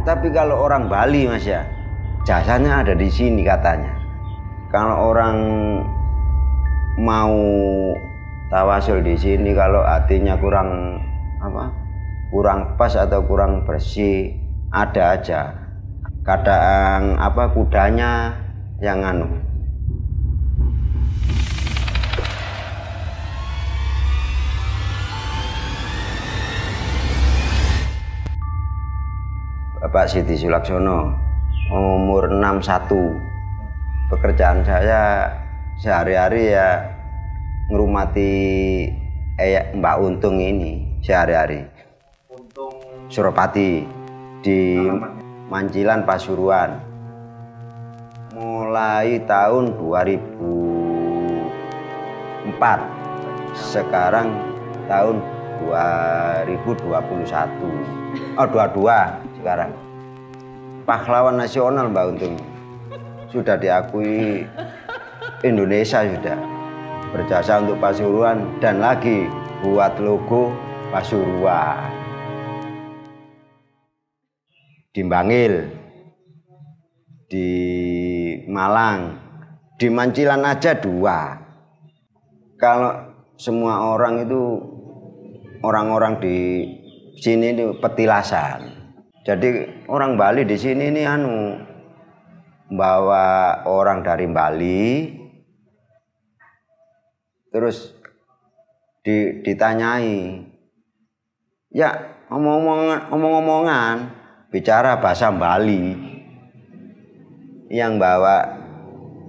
Tapi kalau orang Bali Mas ya, jasanya ada di sini katanya. Kalau orang mau tawasul di sini kalau hatinya kurang apa? Kurang pas atau kurang bersih, ada aja. Kadang apa kudanya yang anu Bapak Siti Sulaksono umur 61 pekerjaan saya sehari-hari ya ngerumati eh, Mbak Untung ini sehari-hari. Untung Suropati di alamatnya. Mancilan Pasuruan. Mulai tahun 2004 sekarang tahun 2021 oh 22 sekarang. Pahlawan nasional Mbak Untung. Sudah diakui Indonesia sudah berjasa untuk Pasuruan dan lagi buat logo Pasuruan. Di Bangil di Malang di Mancilan aja dua. Kalau semua orang itu orang-orang di sini itu petilasan jadi orang Bali di sini ini anu bawa orang dari Bali terus di, ditanyai ya omong-omongan omong-omongan bicara bahasa Bali. Yang bawa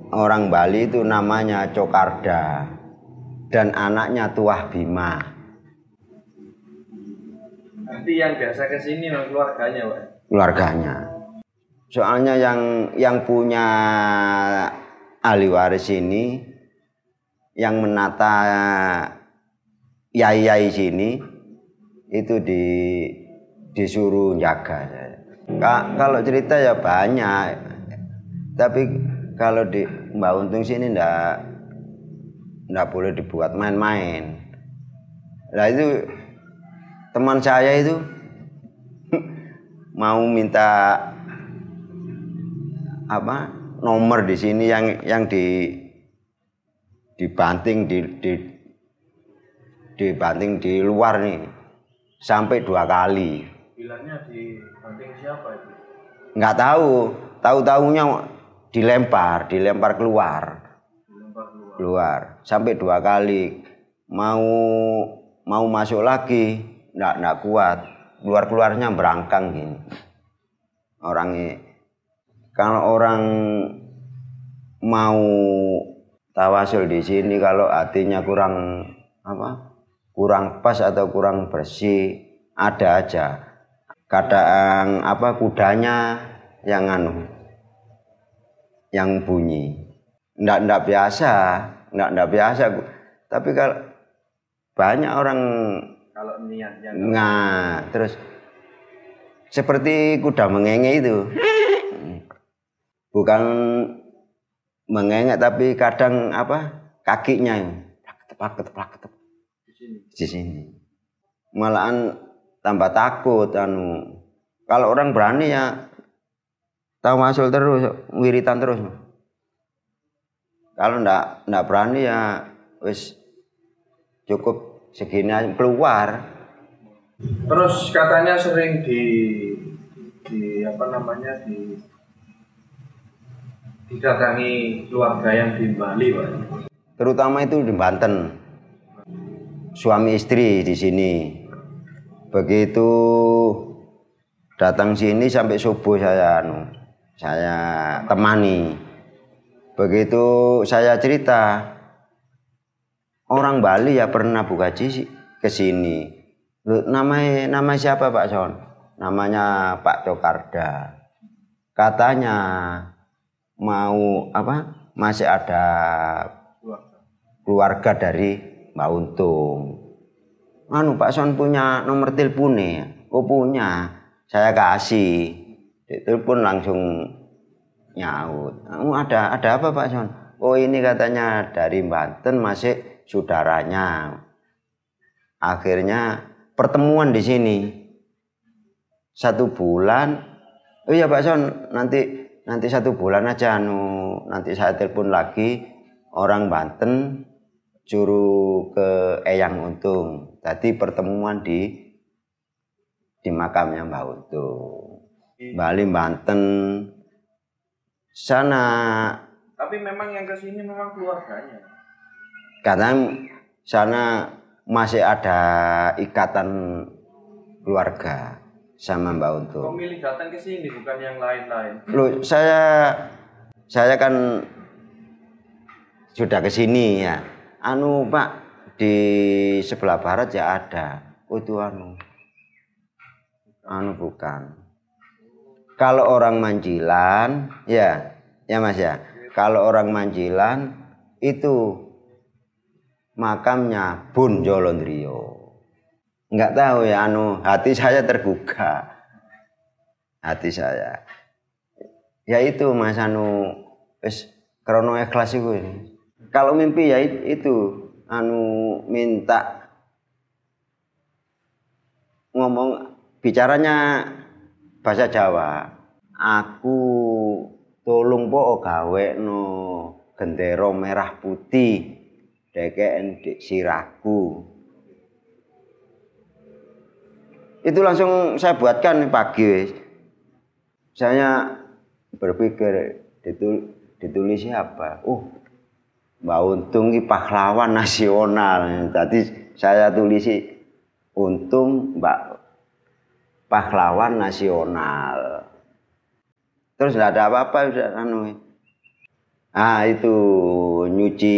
orang Bali itu namanya Cokarda dan anaknya Tuah Bima Nanti yang biasa ke sini keluarganya, Pak. keluarganya. Soalnya yang yang punya ahli waris ini yang menata yai-yai sini itu di disuruh jaga. Ka- kalau cerita ya banyak, tapi kalau di Mbak Untung sini ndak ndak boleh dibuat main-main. Nah itu teman saya itu mau minta apa nomor di sini yang yang di dibanting di, di dibanting di luar nih. Sampai dua kali. Bilangnya di banting siapa itu? nggak tahu. Tahu tahunya dilempar dilempar keluar. Dilempar keluar. keluar. Sampai dua kali. Mau mau masuk lagi nggak nggak kuat. Keluar keluarnya berangkang gini. Orangnya kalau orang mau tawasul di sini kalau hatinya kurang apa kurang pas atau kurang bersih ada aja. Kadang apa kudanya yang anu yang bunyi. Ndak ndak biasa. Ndak ndak biasa. Tapi kalau banyak orang Kalau niatnya Nah, terus seperti kuda mengenge itu. Bukan mengenge tapi kadang apa? kakinya yang plak ketep plak ketep di sini. di sini. Malahan tambah takut anu. Kalau orang berani ya tahu masuk terus, wiritan terus. Kalau ndak ndak berani ya wis cukup segini aja, keluar. Terus katanya sering di di apa namanya di didatangi keluarga yang di Bali, Pak. terutama itu di Banten suami istri di sini begitu datang sini sampai subuh saya anu saya temani begitu saya cerita orang Bali ya pernah buka jisi ke sini namanya nama siapa Pak Son namanya Pak Cokarda katanya mau apa masih ada Keluarga. dari Mbak Untung. Anu Pak Son punya nomor teleponnya, oh punya, saya kasih. Telepon langsung nyaut. Kamu ada ada apa Pak Son? Oh ini katanya dari Banten masih saudaranya. Akhirnya pertemuan di sini. Satu bulan. Oh iya Pak Son nanti nanti satu bulan aja anu nanti saya telepon lagi orang Banten juru ke Eyang Untung. Tadi pertemuan di di makamnya Mbak Untung. Bali Banten. Sana. Tapi memang yang ke sini memang keluarganya. Kadang sana masih ada ikatan keluarga sama Mbak Untung. Pemilih datang ke sini bukan yang lain-lain. Loh, saya saya kan sudah ke sini ya. Anu Pak di sebelah barat ya ada. Oh itu anu. Anu bukan. Kalau orang Manjilan, ya, ya Mas ya. Kalau orang Manjilan itu makamnya Bun Jolondrio. Enggak tahu ya anu hati saya tergugah. Hati saya. Ya itu Mas anu wis krono ikhlas ini. Kalau mimpi ya it- itu anu minta ngomong bicaranya bahasa Jawa. Aku tolong po gawe no gendera merah putih dekeken di siraku. Itu langsung saya buatkan pagi. wis. Saya berpikir ditul ditulis siapa? Oh, Mbak Untung ini pahlawan nasional. Tadi saya tulis Untung Mbak pahlawan nasional. Terus nggak ada apa-apa anu. Ah itu nyuci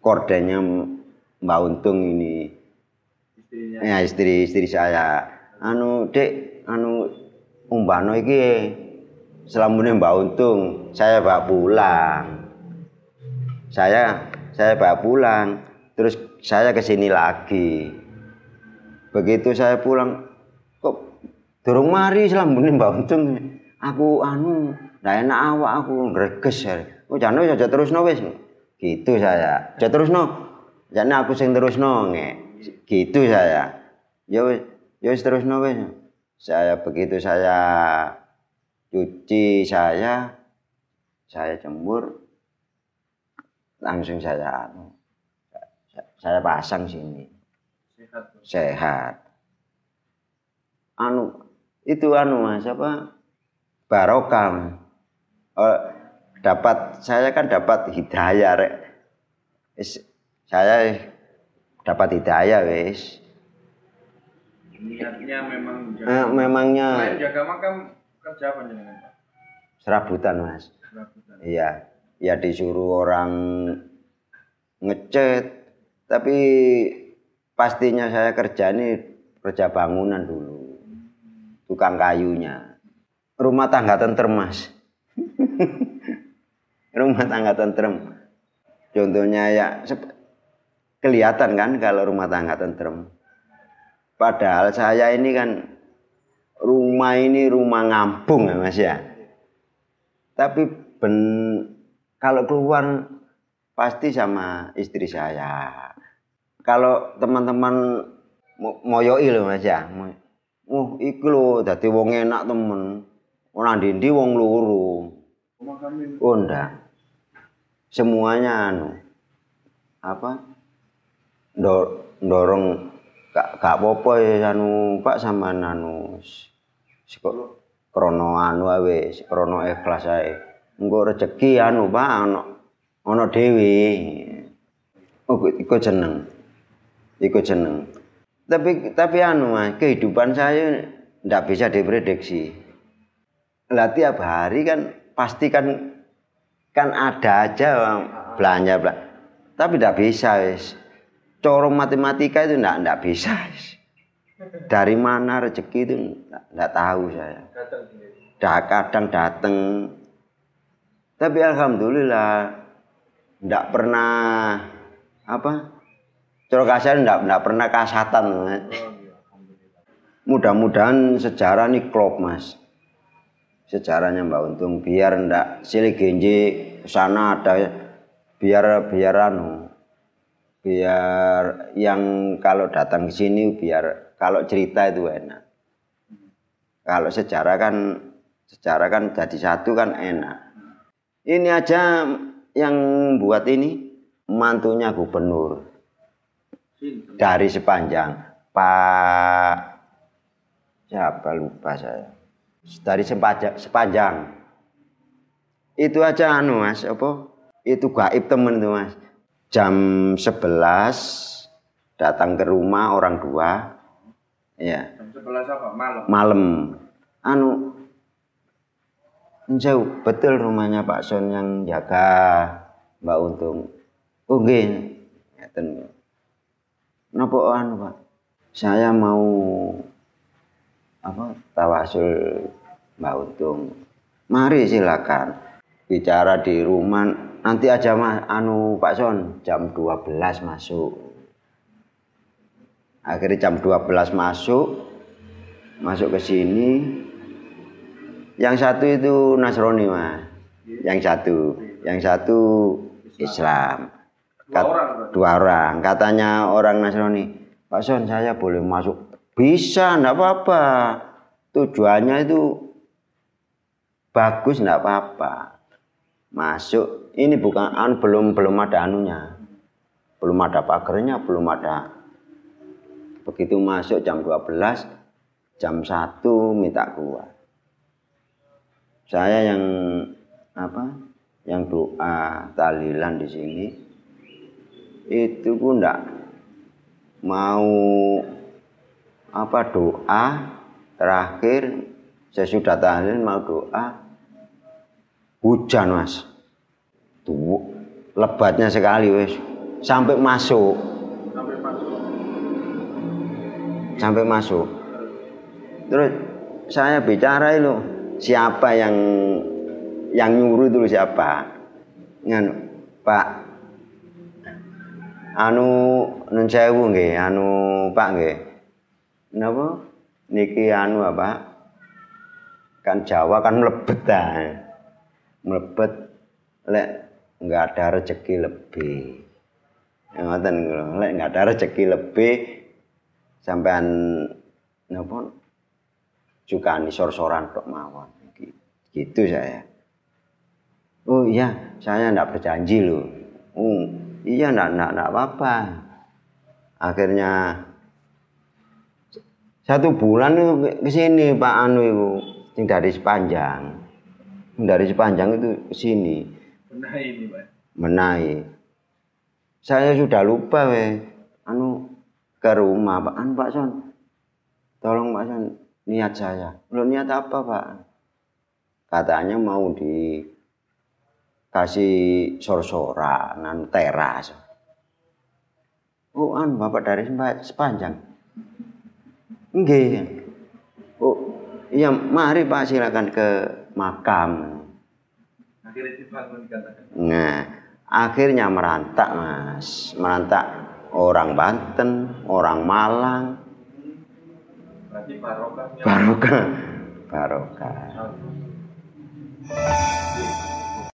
kordennya Mbak Untung ini. Istrinya. Ya istri istri saya. Anu dek, anu umbano iki selamune Mbak Untung, saya bawa pulang. Saya saya bawa pulang, terus saya ke sini lagi. Begitu saya pulang, kok durung mari selambune Mbak Untung. Aku anu ndak enak awak aku greges. Oh jane aja terusno wis. Gitu saya. Aja terusno. Jane aku sing terusno nge. Gitu saya. Ya wis, ya wis terusno wis. Saya begitu saya cuci saya saya jemur langsung saya anu saya pasang sini Sehat. Sehat. Anu itu anu mas apa barokah. Mas. Dapat saya kan dapat hidayah rek. Saya dapat hidayah wis. Niatnya memang Eh, jaga. memangnya Selain jaga makam kerja apa jenengan Pak? serabutan mas. Serabutan. Iya, ya disuruh orang ngecat, tapi pastinya saya kerja ini kerja bangunan dulu, tukang kayunya, rumah tangga tentrem mas, rumah tangga tentrem. Contohnya ya kelihatan kan kalau rumah tangga tentrem. Padahal saya ini kan rumah ini rumah ngampung ya mas ya tapi ben kalau keluar pasti sama istri saya. Kalau teman-teman mo- moyoi lho Mas ya. Oh, iku lho dadi wong enak temen. Ora ndi wong loro. Ini Oh ndak. Semuanya anu apa? Ndor, ndorong gak gak apa-apa ya anu Pak sama anu kok krono anu wis krono ikhlas ae. Engko rezeki anu Pak ana ana dhewe. Oh iku jeneng. Iku jeneng. Tapi tapi anu Mas, kehidupan saya ndak bisa diprediksi. Lah tiap hari kan pasti kan ada aja belanja belanja. Tapi ndak bisa wis. Coro matematika itu ndak ndak bisa. wis. Dari mana rezeki itu ndak, ndak tahu saya. Dah kadang datang. Tapi alhamdulillah ndak pernah apa? Coro kasar ndak ndak pernah kasatan. Mas. Oh iya. Mudah-mudahan sejarah ini klop mas. Sejarahnya Mbak Untung biar ndak silih genje sana ada biar biar anu biar yang kalau datang ke sini biar kalau cerita itu enak. kalau sejarah kan sejarah kan jadi satu kan enak. Ini aja yang buat ini mantunya gubernur dari sepanjang Pak siapa lupa saya dari sepanjang, sepanjang. Itu aja anu mas apa? Itu gaib temen tuh mas. Jam 11 datang ke rumah orang dua. Ya Jam 11 apa? Malam. malam. Anu jauh. Betul rumahnya Pak Son yang jaga Mbak Untung. Oh nggih. Ngeten. Napa anu Pak? Saya mau apa tawasul Mbak Untung mari silakan. Bicara di rumah nanti aja mas anu Pak Son jam 12 masuk. Akhirnya jam 12 masuk masuk ke sini. Yang satu itu Nasrani mas. Yang satu yang satu Islam. Dua Kat- orang dua orang. Katanya orang Nasrani Pak Son saya boleh masuk bisa enggak apa-apa. Tujuannya itu bagus enggak apa-apa. Masuk ini bukan an belum belum ada anunya. Belum ada pagernya belum ada. Begitu masuk jam 12 jam 1 minta keluar. Saya yang apa yang doa tahlilan di sini itu pun enggak mau apa doa terakhir? Sesudah tahlil mau doa. Hujan mas. Tuh lebatnya sekali wes sampai masuk. Sampai masuk. sampai masuk. Terus saya bicara itu siapa yang yang nyuruh itu siapa? Nganu Pak. Anu nun sewu nggih anu Pak nggih napa? Niki anu apa? Kan Jawa kan ta mlebet lek nggak ada rezeki lebih. Ya, ngoten lek nggak ada rezeki lebih sampean napa? Jukani sor-soran tok mawon. Gi- gitu saya. Oh iya saya ndak berjanji loh oh iya ndak ndak ndak apa-apa. Akhirnya satu bulan itu ke- sini Pak Anu itu sing dari sepanjang dari sepanjang itu ke sini Nah ini Pak. menaik. Saya sudah lupa we. Anu ke rumah Pak. Anu Pak Son. Tolong Pak Son niat saya. Lo niat apa Pak? Katanya mau di kasih sor-soran anu teras. Oh, anu Bapak dari sepanjang. Nggih. Oh, iya mari Pak silakan ke makam. Nah, akhirnya merantak mas, merantak orang Banten, orang Malang, barokah, barokah. Alhamdulillah.